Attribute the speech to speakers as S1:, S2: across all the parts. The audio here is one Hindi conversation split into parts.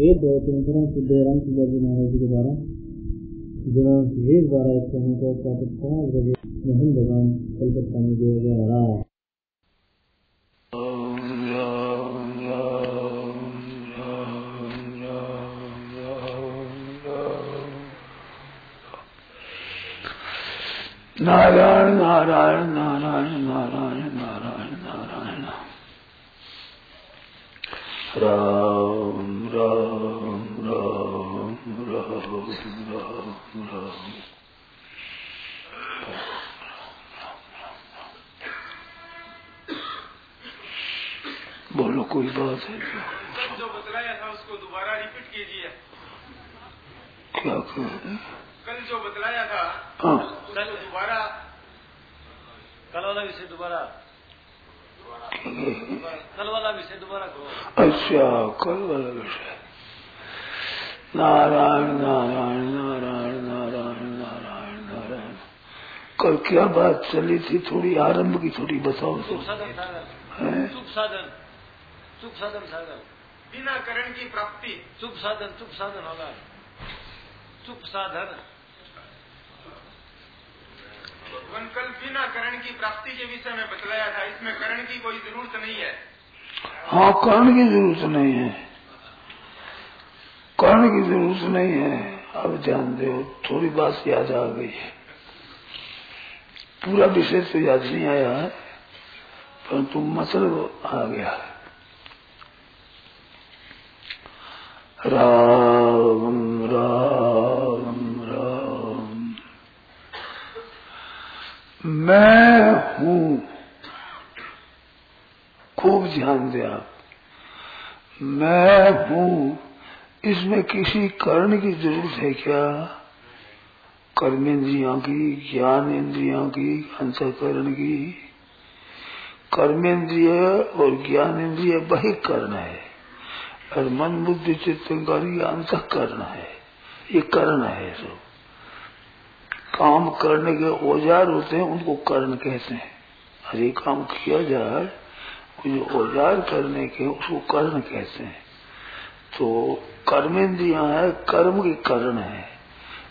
S1: ये दो, तीन तरह से देवराम सुंदर महाराज जी के द्वारा गुणांक वीर द्वारा इस कहने को प्राप्त पाँच बजे मोहन भगवान कलकत्ता में दिया गया रहा
S2: नारायण नारायण नारायण नारायण नारायण नारायण। राम। राम राम राम राम राम बोलो कोई बात है
S3: कल जो बतलाया था उसको दोबारा रिपीट कीजिए।
S2: क्या कह
S3: कल जो बतलाया था
S2: हाँ।
S3: उसको दोबारा
S4: कल वाला विषय दोबारा कल वाला विषय दोबारा
S2: अच्छा कल वाला विषय। नारायण नारायण नारायण नारायण नारायण नारायण। कल क्या बात चली थी? थोड़ी आरंभ की थोड़ी बताओ तो।
S4: सुख साधन? सुख साधन सुख साधन सागर
S3: बिना करण की प्राप्ति।
S4: सुख साधन सुख साधन होगा। सुख साधन।
S3: वन कल बिना करण की प्राप्ति के विषय में बतलाया था, इसमें करण की कोई ज़रूरत नहीं है।
S2: हाँ कर्ण की ज़रूरत नहीं है। कर्ण की ज़रूरत नहीं है। अब ध्यान दो, थोड़ी बात याद आ गई है। पूरा विषय तो याद नहीं आया है, परंतु मतलब आ गया है। राम राम राम मैं हूँ। खूब ध्यान दे आप। मैं हूँ। इसमें किसी कर्ण की ज़रूरत है क्या? कर्मेंद्रियों की ज्ञान इंद्रियों की, अंतकरण की। कर्मेंद्रिय और ज्ञान इंद्रिय वही कर्ण है। और मन, बुद्धि चित्तकारी अंतकरण है। ये कर्ण है सब। काम करने के औज़ार होते हैं, उनको कर्ण कहते हैं। ये काम किया जाए जो औज़ार करने के, उसको कर्ण कहते हैं। तो कर्मेंद्रिया है, कर्म के कर्ण है।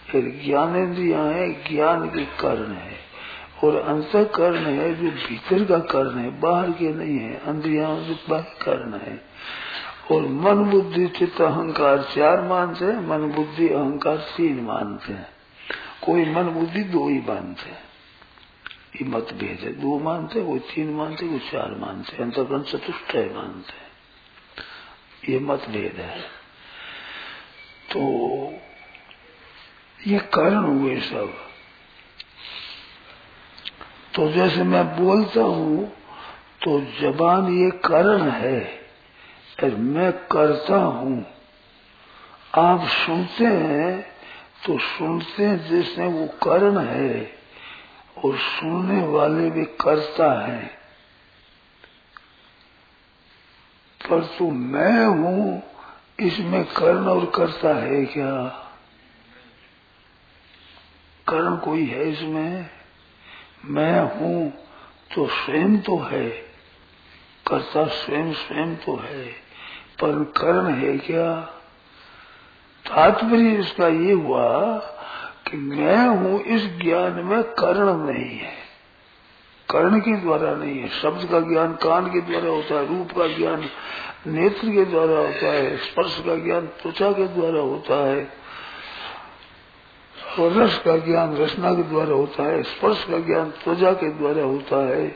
S2: फिर ज्ञानेन्द्रिया है, ज्ञान के कर्ण है। और अंत कर्ण है, जो भीतर का कर्ण है, बाहर के नहीं है अंद्रिया बाहर कर्ण है। और मन बुद्धि चित्त अहंकार चार मानते हैं, मन बुद्धि अहंकार तीन मानते हैं। कोई मन बुद्धि दो ही मानते हैं। ये मतभेद है। दो मानते कोई तीन मानते कोई चार मानते अंतकरण चतुष्टय मानते ये मतभेद है। तो ये कारण हुए सब। तो जैसे मैं बोलता हूँ तो जबान ये कारण है मैं करता हूँ। आप सुनते हैं तो सुनते जैसे वो कर्ण है और सुनने वाले भी करता है। पर तो मैं हूँ, इसमें कर्ण और करता है क्या? कर्ण कोई है इसमें? मैं हूँ तो स्वयं तो है। करता स्वयं स्वयं तो है। पर कर्ण है क्या? तात्पर्य इसका ये हुआ कि मैं हूँ इस ज्ञान में कर्ण नहीं है। कर्ण के द्वारा नहीं है, शब्द का ज्ञान कान के द्वारा होता है, रूप का ज्ञान नेत्र के द्वारा होता है, स्पर्श का ज्ञान त्वचा के द्वारा होता है, और रस का ज्ञान रचना के द्वारा होता है, स्पर्श का ज्ञान त्वचा के द्वारा होता है,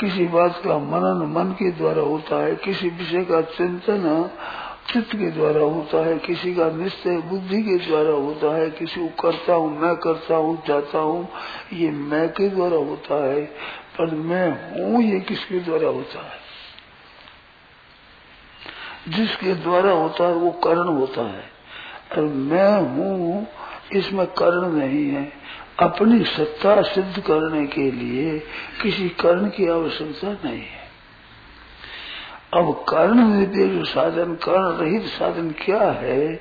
S2: किसी बात का मनन मन के द्वारा होता है, किसी विषय का चिंतन चित्त के द्वारा होता है, किसी का निश्चय बुद्धि के द्वारा होता है, किसी को करता हूँ, मैं करता हूँ, जाता हूँ, ये मैं के द्वारा होता है, पर मैं हूँ, ये किसके द्वारा होता है? जिसके द्वारा होता है, वो कर्ण होता है। और मैं हूँ, इसमें कर्ण नहीं है। अपनी सत्ता सिद्ध करने के लिए किसी कर्ण की आवश्यकता नहीं है। अब कर्ण निरपेक्ष साधन, कर्ण रहित साधन क्या है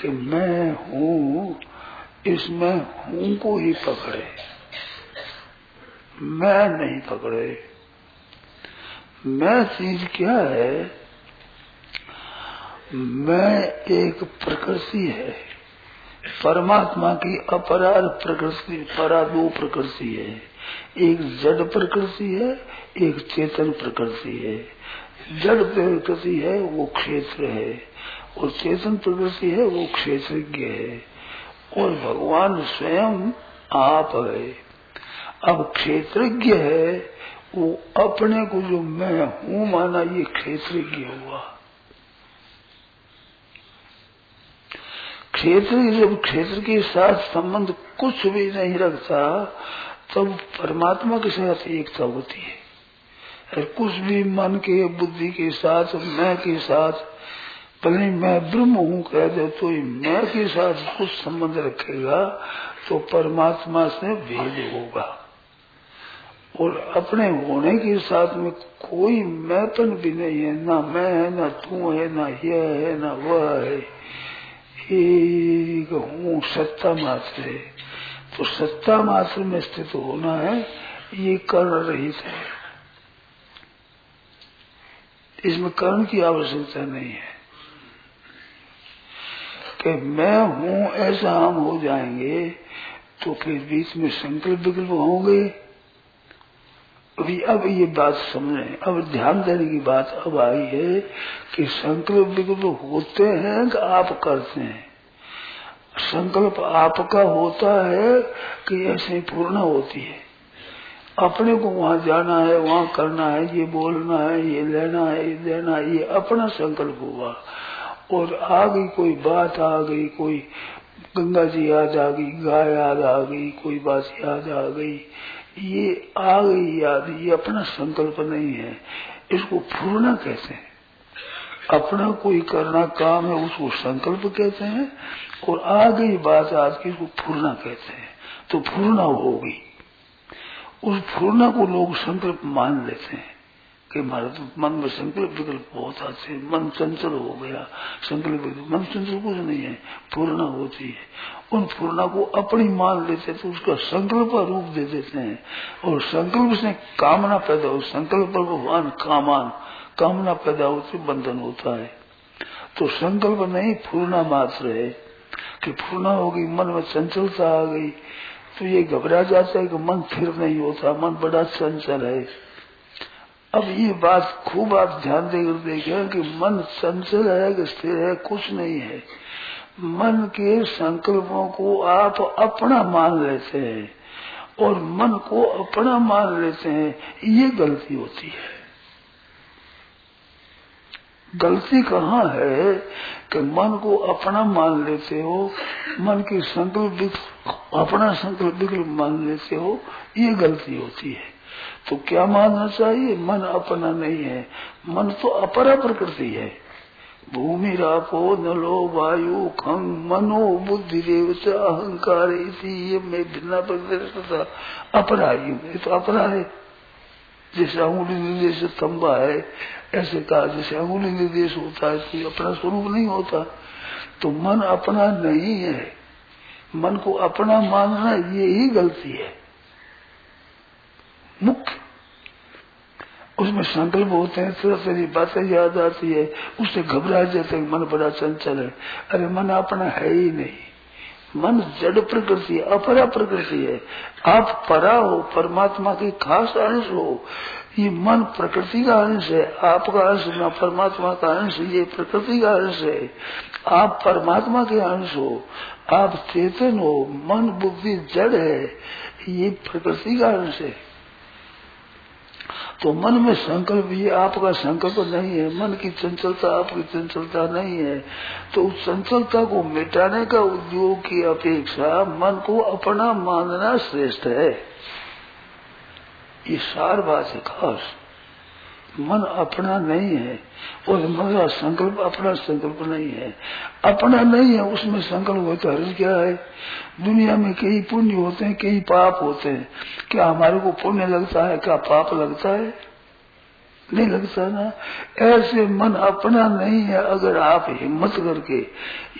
S2: कि मैं हूँ, इसमें हूँ को ही पकड़े। मैं नहीं पकड़े। मैं चीज़ क्या है? मैं एक प्रकृति है। परमात्मा की अपराध प्रकृति परा दो प्रकृति है। एक जड़ प्रकृति है, एक चेतन प्रकृति है। जड़ प्रकृति है, वो क्षेत्र है। और चेतन प्रकृति है, वो क्षेत्रज्ञ है। और भगवान स्वयं आप है। अब क्षेत्रज्ञ है, वो अपने को जो मैं हूँ माना ये क्षेत्रज्ञ हुआ। क्षेत्र जब क्षेत्र के साथ संबंध कुछ भी नहीं रखता तब परमात्मा के साथ एकता होती है। और कुछ भी मन के, बुद्धि के साथ, मैं के साथ, भले मैं ब्रह्म हूँ, कह दे तो मैं के साथ कुछ संबंध रखेगा तो परमात्मा से भेद होगा। और अपने होने के साथ में कोई मैपन भी नहीं है, ना मैं है, ना तू है, ना यह है, ना वह है। एक हूँ सत्ता मात्र है। तो सत्ता मात्र में स्थित होना है, ये कर्ण रहित है। इसमें कर्ण की आवश्यकता नहीं है। कि मैं हूँ, ऐसा हम हो जाएँगे तो फिर बीच में संकल्प विकल्प होंगे। अभी, अब ये बात समझे। अब ध्यान देने की बात अब आई है कि संकल्प विकल्प होते हैं कि आप करते हैं। संकल्प आपका होता है कि ऐसे पूर्ण होती है। अपने को वहाँ जाना है, वहाँ करना है, ये बोलना है, ये लेना है, ये देना है, ये अपना संकल्प हुआ। और आ गई कोई बात आ गई, कोई गंगा जी याद आ गई, गाय याद आ गई, कोई बात याद आ गई, ये आ गई याद, ये अपना संकल्प नहीं है। इसको पूर्ण कहते हैं। अपना कोई करना काम है, उसको संकल्प कहते हैं और आ गई बात आज की उसको पूर्णा कहते हैं। तो पूर्णा हो गई। उस पूर्णा को लोग संकल्प मान लेते हैं कि हमारा तो मन में संकल्प विकल्प बहुत आते हैं मन चंचल हो गया। संकल्प मन चंचल कुछ नहीं है पूर्णा होती है। उन पूर्णा को अपनी मान लेते तो उसका संकल्प रूप दे देते हैं। और संकल्प से कामना पैदा हो, संकल्प भगवान कामान कामना पैदा होती बंधन होता है। तो संकल्प नहीं पूर्णा मात्र है कि पूर्णा हो गई, मन में चंचलता आ गई तो ये घबरा जाता है कि मन फिर नहीं होता, मन बड़ा चंचल है। अब ये बात खूब आप ध्यान देकर देखें कि मन चंचल है कि स्थिर है, कुछ नहीं है। मन के संकल्पों को आप अपना मान लेते हैं और मन को अपना मान लेते हैं, ये गलती होती है। गलती कहाँ है कि मन को अपना मान लेते हो, मन की संकल्प अपना संकल्प विकल्प मान लेते हो, ये गलती होती है। तो क्या मानना चाहिए? मन अपना नहीं है। मन तो अपरा प्रकृति है। भूमि रापो नलो वायु खम मनो बुद्धि देव से अहंकार इसी ये मैं भिन्ना प्रकृति अपरा ही तो अपरा है। जैसे अंगुली निर्देश तंबा है, ऐसे कहा जैसे अंगुली निर्देश होता है, कोई अपना स्वरूप नहीं होता। तो मन अपना नहीं है। मन को अपना मानना ये ही गलती है। मुख्य उसमें संकल्प होते हैं, तरह तरह बातें याद आती है, उससे घबरा जाते हैं, मन बड़ा चंचल है। अरे, मन अपना है ही नहीं। मन जड़ प्रकृति है, अपरा प्रकृति है। आप परा हो, परमात्मा की खास अंश हो, ये मन प्रकृति का अंश है, आपका अंश न परमात्मा का अंश, ये प्रकृति का अंश है। आप परमात्मा के अंश हो, आप चेतन हो, मन बुद्धि जड़ है, ये प्रकृति का अंश है। तो मन में संकल्प, ये आपका संकल्प नहीं है। मन की चंचलता आपकी चंचलता नहीं है। तो उस चंचलता को मिटाने का उद्योग की अपेक्षा मन को अपना मानना श्रेष्ठ है। ये सार बात है खास। मन अपना नहीं है और मन का संकल्प अपना संकल्प नहीं है। अपना नहीं है, उसमें संकल्प हो तो हर्ज क्या है? दुनिया में कई पुण्य होते हैं, कई पाप होते हैं। क्या हमारे को पुण्य लगता है, क्या पाप लगता है? नहीं लगता ना ऐसे मन अपना नहीं है, अगर आप हिम्मत करके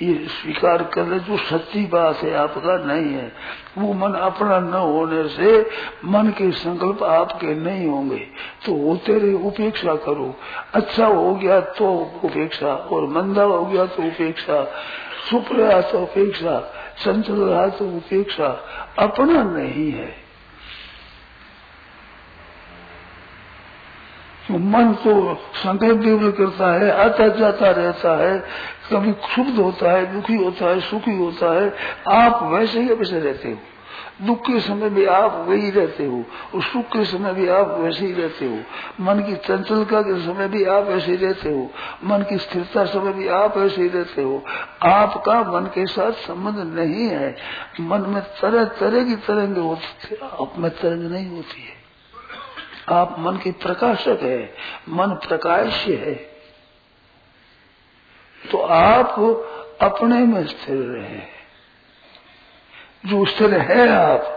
S2: ये स्वीकार कर ले जो सच्ची बात है आपका नहीं है, वो मन अपना न होने से मन के संकल्प आपके नहीं होंगे। तो होते रहे उपेक्षा करो। अच्छा हो गया तो उपेक्षा, और मंदा हो गया तो उपेक्षा सुप रहा तो उपेक्षा संचल रहा तो उपेक्षा, अपना नहीं है। मन तो संकल्प भी करता है, आता जाता रहता है, कभी क्षुब्ध होता है, दुखी होता है, सुखी होता है, आप वैसे ही वैसे रहते हो। दुख के समय भी आप वही रहते हो, और सुख के समय भी आप वैसे ही रहते हो। मन की चंचलता के समय भी आप वैसे ही रहते हो, मन की स्थिरता समय भी आप वैसे ही रहते हो। आपका मन के साथ संबंध नहीं है। मन में तरह तरह की तरंग होती है, आप में तरंग नहीं होती है। आप मन के प्रकाशक है, मन प्रकाश है। तो आप अपने में स्थिर रहे। जो स्थिर है आप,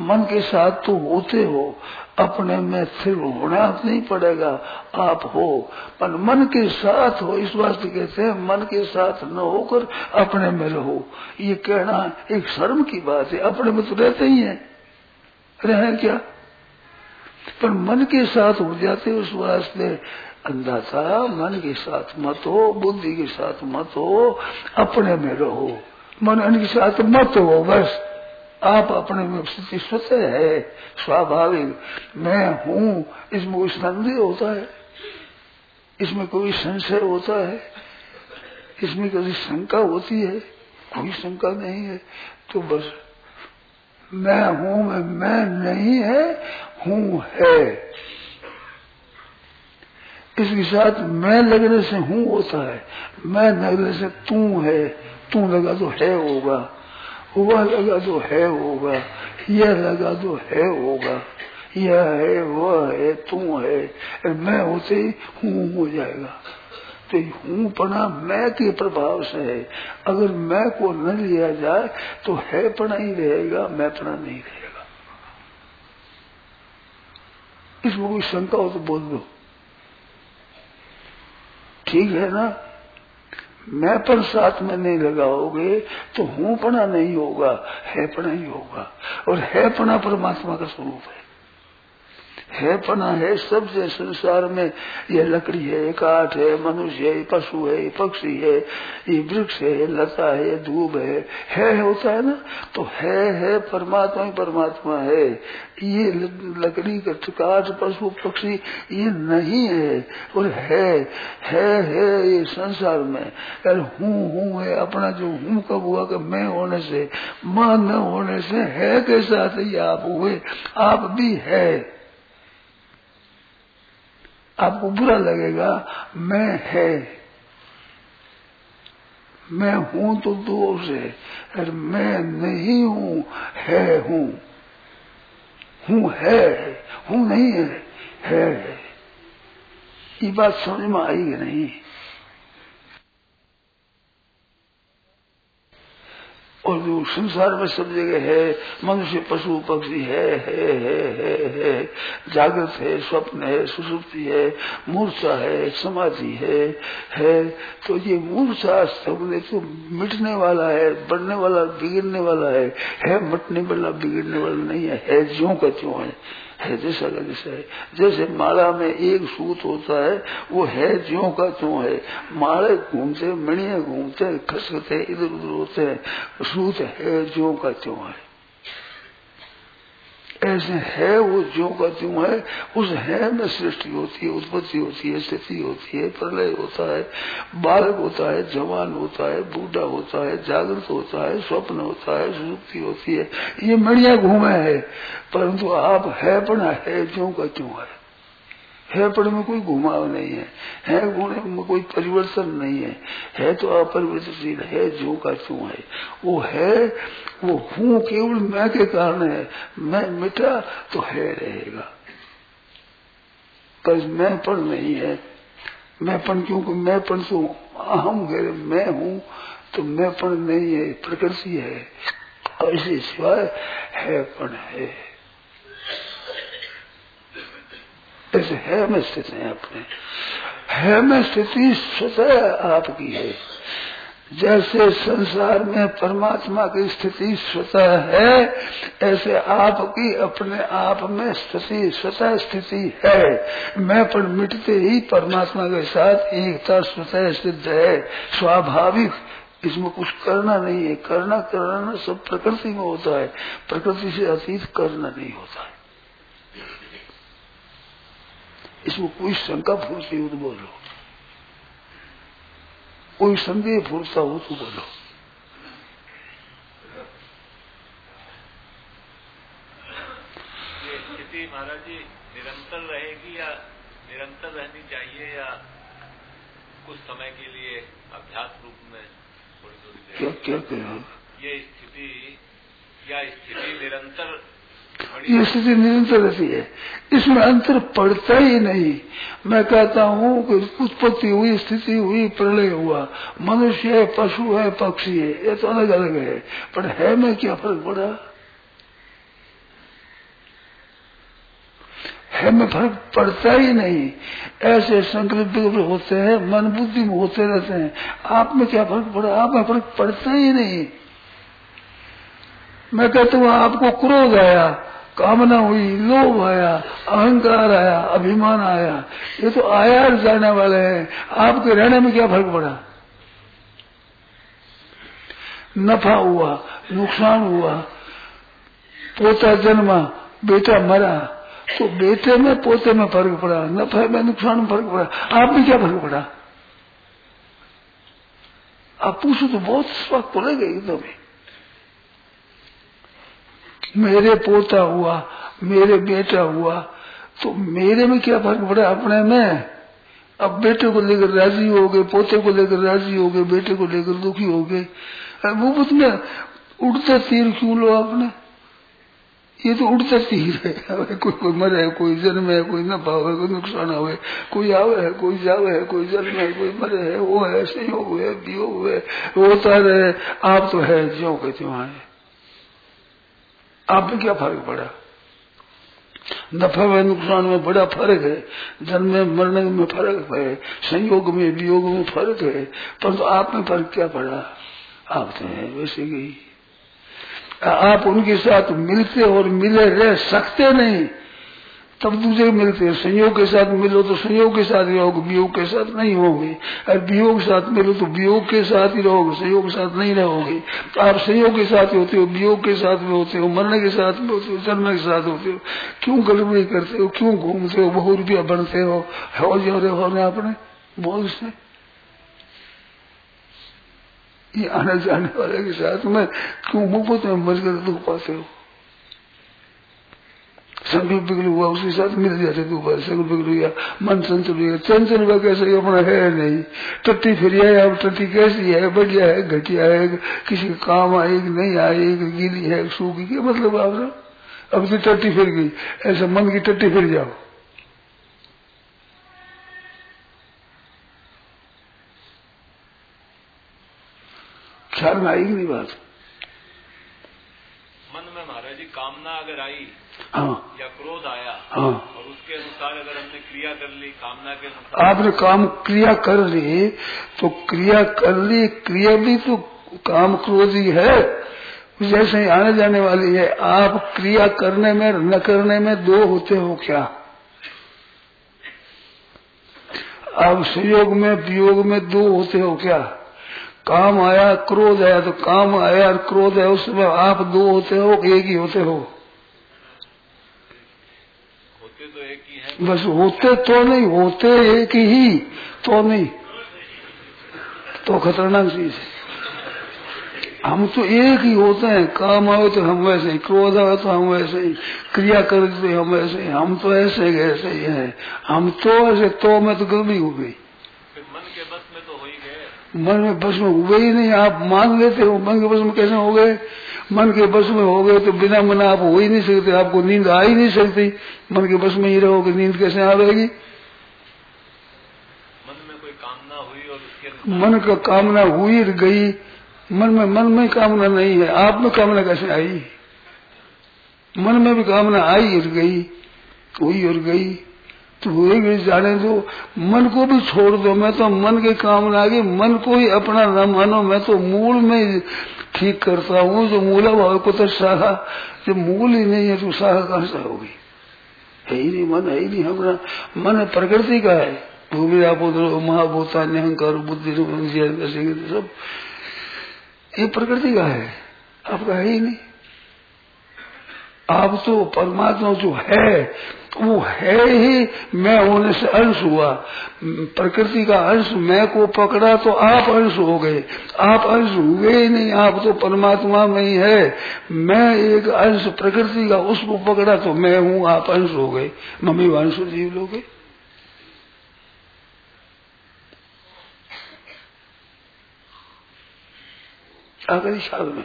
S2: मन के साथ तो होते हो, अपने में स्थिर होना नहीं पड़ेगा, आप हो। पर मन के साथ हो, इस वास्ते कहते हैं, मन के साथ न होकर अपने में रहो। ये कहना एक शर्म की बात है, अपने में तो रहते ही है। रहे क्या? पर मन के साथ हो जाते उस वास्ते अंदाज़ा मन के साथ मत हो, बुद्धि के साथ मत हो, अपने में रहो। मन के साथ मत हो, बस। आप अपने में स्थिति स्वतः है, स्वाभाविक। मैं हूँ, इसमें कोई संदेह होता है? इसमें कोई संशय होता है? इसमें कभी शंका होती है? कोई शंका नहीं है? तो बस मैं हूँ, मैं मैं नहीं है, हूँ है। इसके साथ मैं लगने से हूँ होता है, मैं लगने से तू है, तू लगा तो है होगा, वह लगा तो है होगा, यह लगा तो है होगा, यह है, वह है, तू है, मैं होते ही हूँ, हो जाएगा। तो हूँ पना मैं के प्रभाव से है। अगर मैं को न लिया जाए तो है पना ही रहेगा, मैं पना नहीं रहेगा। इसमें कोई शंका हो तो बोल दो। ठीक है ना? मैं पर साथ में नहीं लगाओगे तो हूँ पना नहीं होगा, है पना ही होगा। और है पना परमात्मा का स्वरूप है। है पना है, सब जो संसार में ये लकड़ी है, काठ है, मनुष्य है, पशु है, पक्षी है, ये वृक्ष है, लता है, धूप है। है होता है ना? तो है है, परमात्मा ही परमात्मा है। ये लकड़ी काठ, पशु, पक्षी ये नहीं है। और है है है ये संसार में। अरे हूँ हूँ है, अपना जो हूँ कब हुआ कि मैं होने से, माँ न होने से है के साथ ही आप हुए, आप भी है। आपको बुरा लगेगा, मैं है। मैं हूँ तो दोष है अरे मैं नहीं हूँ, है हूँ। हूँ है, हूँ नहीं है है ये बात समझ में आई नहीं? और जो संसार में सब जगह है, मनुष्य पशु, पक्षी है है है है है। जागृत है, स्वप्न है, सुसुप्ति है, मूर्छा है, समाधि है है। तो ये मूर्छा सबने तो मिटने वाला है, बढ़ने वाला, बिगड़ने वाला है। है, मटने वाला, बिगड़ने वाला नहीं है है, ज्यो का त्यों है। है, जैसा का जैसा है। जैसे माला में एक सूत होता है, वो है ज्यो का त्यों है। माले घूमते, मणिया घूमते खसकते इधर उधर होते हैं। सूत है ज्यो का त्यों है। ऐसे है वो जो का है, उस है में सृष्टि होती है, उत्पत्ति होती है, स्थिति होती है, प्रलय होता है, बालक होता है, जवान होता है, बूढ़ा होता है, जागृत होता है, स्वप्न होता है, सुसुप्ति होती है। ये मणिया घूमे है, परंतु आप है बना है, जो का है। है पर में कोई घुमाव नहीं है है गुण में कोई परिवर्तन नहीं है है तो अपरिवर्तनशील है, जो का क्यों है? वो है, वो हूँ केवल मैं के कारण है, मैं मिटा तो है रहेगा। पर मैं पर नहीं है, मैं पन क्योंकि मैं पन तो अहम गैर मैं हूँ तो मैं पन नहीं है, प्रकृति है, और इसी सिवाय है पण है। ऐसे है में स्थित है अपने है में स्थिति स्वतः आपकी है। जैसे संसार में परमात्मा की स्थिति स्वतः है, ऐसे आपकी अपने आप में स्थिति स्वतः स्थिति है। मैं पर मिटते ही परमात्मा के साथ एकता स्वतः सिद्ध है। स्वाभाविक, इसमें कुछ करना नहीं है। करना करना सब प्रकृति में होता है। प्रकृति से अतीत करना नहीं होता है। इसमें कोई शंका फूलती हो तो बोलो। कोई संदेह फूलता हो तो बोलो।
S4: ये स्थिति महाराज जी निरंतर रहेगी या निरंतर रहनी चाहिए या कुछ समय के लिए अभ्यास रूप में थोड़ी थोड़ी
S2: क्या क्या कह
S4: ये स्थिति या स्थिति निरंतर
S2: ये स्थिति निरंतर रहती है। इसमें अंतर पड़ता ही नहीं। मैं कहता हूँ कि उत्पत्ति हुई, स्थिति हुई, प्रलय हुआ। मनुष्य है, पशु है, पक्षी है, ये तो अलग अलग है। पर है में क्या फ़र्क पड़ा? है में फ़र्क पड़ता ही नहीं। ऐसे संकल्प होते हैं, मन बुद्धि में होते रहते हैं। आप में क्या फ़र्क पड़ा? आप में फ़र्क पड़ता ही नहीं। मैं कहता हूँ, आपको क्रोध आया, कामना हुई, लोभ आया, अहंकार आया, अभिमान आया। ये तो आया जाने वाले हैं। आपके रहने में क्या फ़र्क पड़ा? नफा हुआ, नुकसान हुआ। पोता जन्मा, बेटा मरा। तो बेटे में, पोते में फ़र्क पड़ा, नफा में नुकसान में फ़र्क पड़ा। आप में क्या फ़र्क पड़ा? आप पूछो तो बहुत स्वाद पड़ेगा एकदम। ही मेरे पोता हुआ, मेरे बेटा हुआ तो मेरे में क्या फ़र्क पड़ा अपने में? अब बेटे को लेकर राज़ी हो गए, पोते को लेकर राज़ी हो गए, बेटे को लेकर दुखी हो गए। मुफ़्त में उड़ता तीर क्यों लो आपने? ये तो उड़ता तीर है। कोई कोई मरे है कोई जन्म है कोई नफा हो कोई नुकसान आवे कोई आवे है कोई जावे है कोई जन्म है कोई मरे है वो है संयोग है वियोग है होता रहे। आप तो है जो के त्यों है आप में क्या फ़र्क पड़ा? नफे में नुकसान में बड़ा फ़र्क है। जन्म मरने में फ़र्क है। संयोग में, वियोग में फ़र्क है। परंतु तो आप में फ़र्क क्या पड़ा? आप तो है वैसे ही। आप उनके साथ मिलते और मिले रह सकते नहीं। तब दूसरे मिलते हैं संयोग के साथ मिलो तो संयोग के साथ रहोगे वियोग के साथ नहीं होगे और वियोग के साथ मिलो तो वियोग के साथ ही रहोगे संयोग के साथ नहीं रहोगे तो आप संयोग के साथ होते हो वियोग के साथ में होते हो मरने के साथ में होते हो जन्म के साथ होते हो क्यों गड़बड़ी करते हो क्यों घूमते हो बहु रुपया बनते हो हो जो रहे आपने बोल से ये आने जाने वाले के साथ में क्यों मुफ़्त में मर कर दुख पाते हो संकल्प बिगड़ हुआ उसके साथ मिल जाते दोबारा संकल्प बिगड़ गया मन चंचल हुआ चंचल हुआ कैसे? अपना है नहीं। टट्टी फिर अब टट्टी कैसी है? बढ़िया है, घटिया है, किसी काम आएगी नहीं आएगी गीली है सूखी क्या मतलब आप अब की टट्टी फिर गई। ऐसे मन की टट्टी फिर जाओ। ख्याल में आएगी नहीं बात?
S4: मन में महाराज जी, कामना अगर आई
S2: हाँ
S4: या क्रोध आया
S2: हाँ।
S4: और उसके अनुसार अगर हमने क्रिया कर ली कामना के अनुसार।
S2: आपने काम क्रिया कर ली तो क्रिया कर ली क्रिया भी तो काम क्रोध ही। है जैसे ही आने जाने वाली है। आप क्रिया करने में न करने में दो होते हो क्या? आप संयोग में वियोग में दो होते हो क्या? काम आया क्रोध आया तो काम आया और क्रोध है उसमें आप दो होते हो एक ही होते हो
S4: होते तो एक ही है
S2: बस होते तो नहीं होते एक ही तो नहीं। तो खतरनाक चीज़ है। हम तो एक ही होते हैं काम आए तो हम वैसे ही क्रोध आए तो हम वैसे ही क्रिया कर तो हम वैसे ही हम तो ऐसे ऐसे ही हैं। हम तो ऐसे तो में तो गलती हो गई।
S4: मन के बस में तो हो ही गए।
S2: मन में बस में हुए ही नहीं आप मान लेते हो मन के बस में कैसे हो गए? मन के बस में हो गए तो बिना मन आप हो ही नहीं सकते आपको नींद आ ही नहीं सकती। मन के बस में ही रहोगे नींद कैसे आवेगी
S4: मन में कोई कामना हुई और उसके
S2: मन का कामना हुई गई। मन में मन में कामना नहीं है आप में कामना कैसे आई? मन में भी कामना आई और गई हुई और गई। तो हुए जाने दो। मन को भी छोड़ दो। मैं तो मन के कामना आ गई मन को ही अपना न मानो। मैं तो मूल में ठीक करता हूँ, जो मूला भाव को तो शाखा जो मूल ही नहीं है तो शाखा कहाँ से होगी? है ही नहीं, मन है ही नहीं हमारा। मन प्रकृति का है। भूमि आपोद्रो महाभूता निहंकार बुद्धि सब। ये प्रकृति का है। आपका है ही नहीं। आप तो परमात्मा जो है, वो है ही, मैं होने से अंश हुआ। प्रकृति का अंश मैं को पकड़ा तो आप अंश हो गए। आप अंश हुए ही नहीं, आप तो परमात्मा में ही है। मैं एक अंश प्रकृति का उसको पकड़ा तो मैं हूँ, आप अंश हो गए। मम्मी वंश जीव लोगे अगर साल में।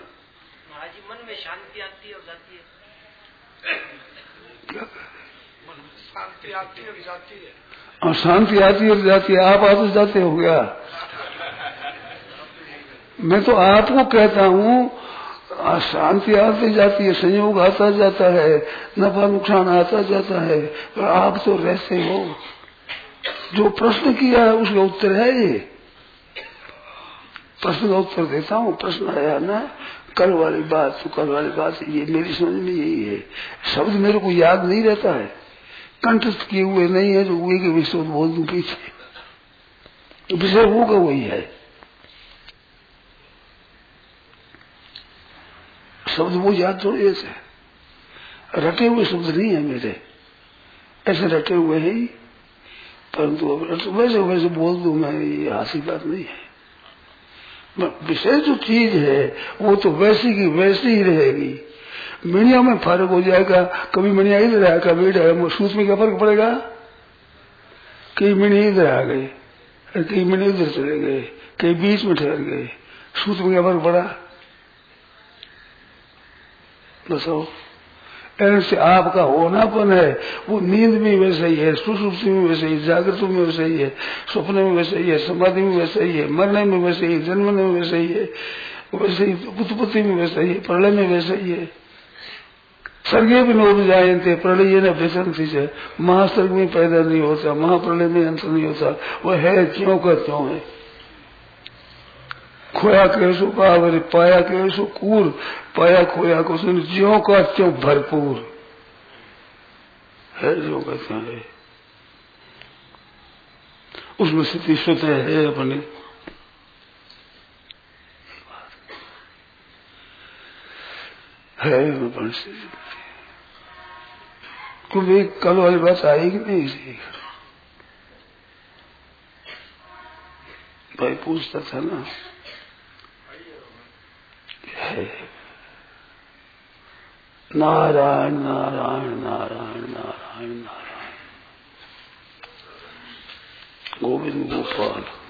S5: मन में शांति आती है और जाती है
S2: क्या
S3: शांति आती और जाती है।
S2: और शांति आती और जाती है। आप आते जाते हो गया मैं तो आपको कहता हूँ, शांति आती जाती है, संयोग आता जाता है, नफा नुकसान आता जाता है, पर आप तो रहते हो। जो प्रश्न किया है, उसका उत्तर है ये। प्रश्न का उत्तर देता हूँ, प्रश्न आया ना? कल वाली बात तो कल वाली बात, ये मेरी समझ में यही है। शब्द मेरे को याद नहीं रहता है। कंठस्थ किए हुए नहीं है, जो हुए के विषय बोल दू पीछे। विषय होगा वही है। शब्द वो याद थोड़ी ऐसे। रटे हुए शब्द नहीं है मेरे। ऐसे रटे हुए हैं। परंतु अब वैसे वैसे बोल दू मैं, ये हासी बात नहीं है। विषय जो चीज़ है, वो तो वैसी की वैसी ही रहेगी। मीडिया में फ़र्क हो जाएगा, कभी मीडिया इधर आया, कभी इधर सूत में क्या फ़र्क पड़ेगा? कई मीडिया इधर आ गए कई मीडिया इधर चले गए कई बीच में ठहर गए सूत में क्या फ़र्क पड़ा? बताओ ऐसे आपका होनापन है वो नींद में वैसे ही है सुसुप्ति में वैसे ही जागृत में वैसे ही है सपने में वैसे ही है समाधि में वैसे ही है मरने में वैसे ही जन्मने में वैसे ही है वैसे ही उत्पत्ति में वैसे ही है प्रलय में वैसे ही है स्वर्गीय भी नोब जायते प्रलय न बेसंति से महास्वर्ग में पैदा नहीं होता महाप्रलय में अंत नहीं होता वो है क्यों का क्यों है खोया कैसो पावर, पाया कैसो कूर, पाया खोया को सुन ज्यो का त्यों भरपूर। है जो कहते हैं। उसमें स्थिति स्वतः है अपने। है अपन क्योंकि कल वाली बात कि नहीं इसी भाई पूछता था ना। है। नारायण नारायण नारायण नारायण नारायण। गोविंद गोपाल।